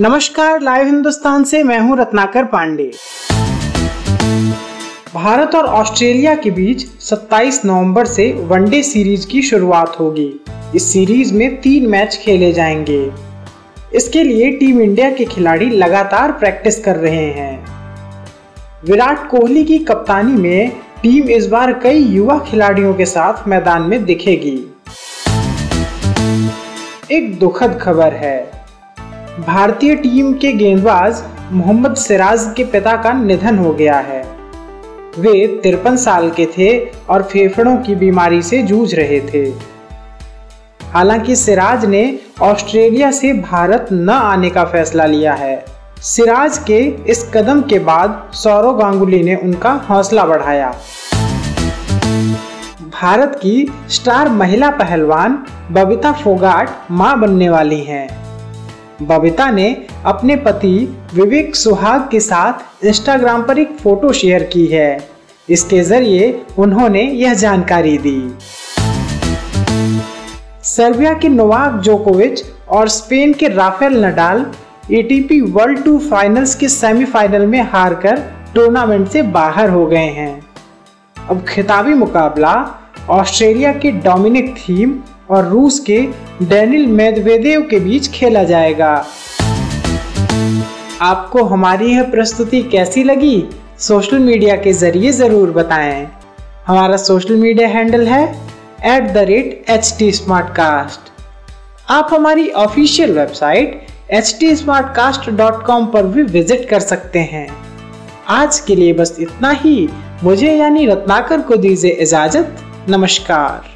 नमस्कार, लाइव हिंदुस्तान से मैं हूँ रत्नाकर पांडे। भारत और ऑस्ट्रेलिया के बीच 27 नवंबर से वनडे सीरीज़ की शुरुआत होगी। इस सीरीज़ में तीन मैच खेले जाएँगे। इसके लिए टीम इंडिया के खिलाड़ी लगातार प्रैक्टिस कर रहे हैं। विराट कोहली की कप्तानी में टीम इस बार कई युवा खिलाड़ियों के साथ मैदान में दिखेगी। एक दुखद खबर है भारतीय टीम के गेंदबाज मोहम्मद सिराज के पिता का निधन हो गया है। वे तिरपन साल के थे और फेफड़ों की बीमारी से जूझ रहे थे। हालाँकि सिराज ने ऑस्ट्रेलिया से भारत न आने का फैसला लिया है। सिराज के इस कदम के बाद सौरव गांगुली ने उनका हौसला बढ़ाया। भारत की स्टार महिला पहलवान बबीता फोगाट माँ बनने वाली हैं। बबीता ने अपने पति विवेक सुहाग के साथ इंस्टाग्राम पर एक फ़ोटो शेयर की है। इसके ज़रिए उन्होंने यह जानकारी दी। सर्बिया के नोवाक जोकोविच और स्पेन के Rafael Nadal ATP world tour finals के सेमीफाइनल में हारकर टूर्नामेंट से बाहर हो गए हैं। अब खिताबी मुकाबला, ऑस्ट्रेलिया के डोमिनिक थीम और रूस के डेनिल मेदवेदेव के बीच खेला जाएगा। आपको हमारी यह प्रस्तुति कैसी लगी, सोशल मीडिया के ज़रिए ज़रूर बताएँ। हमारा सोशल मीडिया हैंडल है at the rate H T आप हमारी ऑफिशियल वेबसाइट एच टी पर भी विज़िट कर सकते हैं। आज के लिए बस इतना ही। मुझे यानी रत्नाकर को दीजिए इजाज़त। नमस्कार।